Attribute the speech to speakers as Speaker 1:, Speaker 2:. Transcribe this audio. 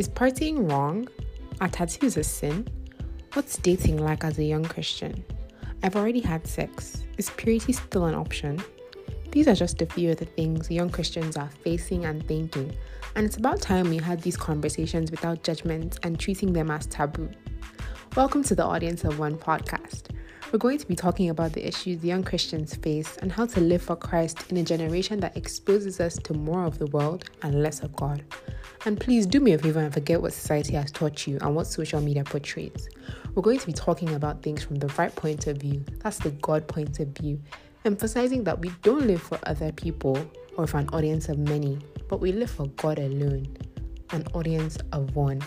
Speaker 1: Is partying wrong? Are tattoos a sin? What's dating like as a young Christian? I've already had sex. Is purity still an option? These are just a few of the things young Christians are facing and thinking, and it's about time we had these conversations without judgment and treating them as taboo. Welcome to the Audience of One podcast. We're going to be talking about the issues young Christians face and how to live for Christ in a generation that exposes us to more of the world and less of God. And please do me a favor and forget what society has taught you and what social media portrays. We're going to be talking about things from the right point of view, that's the God point of view, emphasizing that we don't live for other people or for an audience of many, but we live for God alone, an audience of one.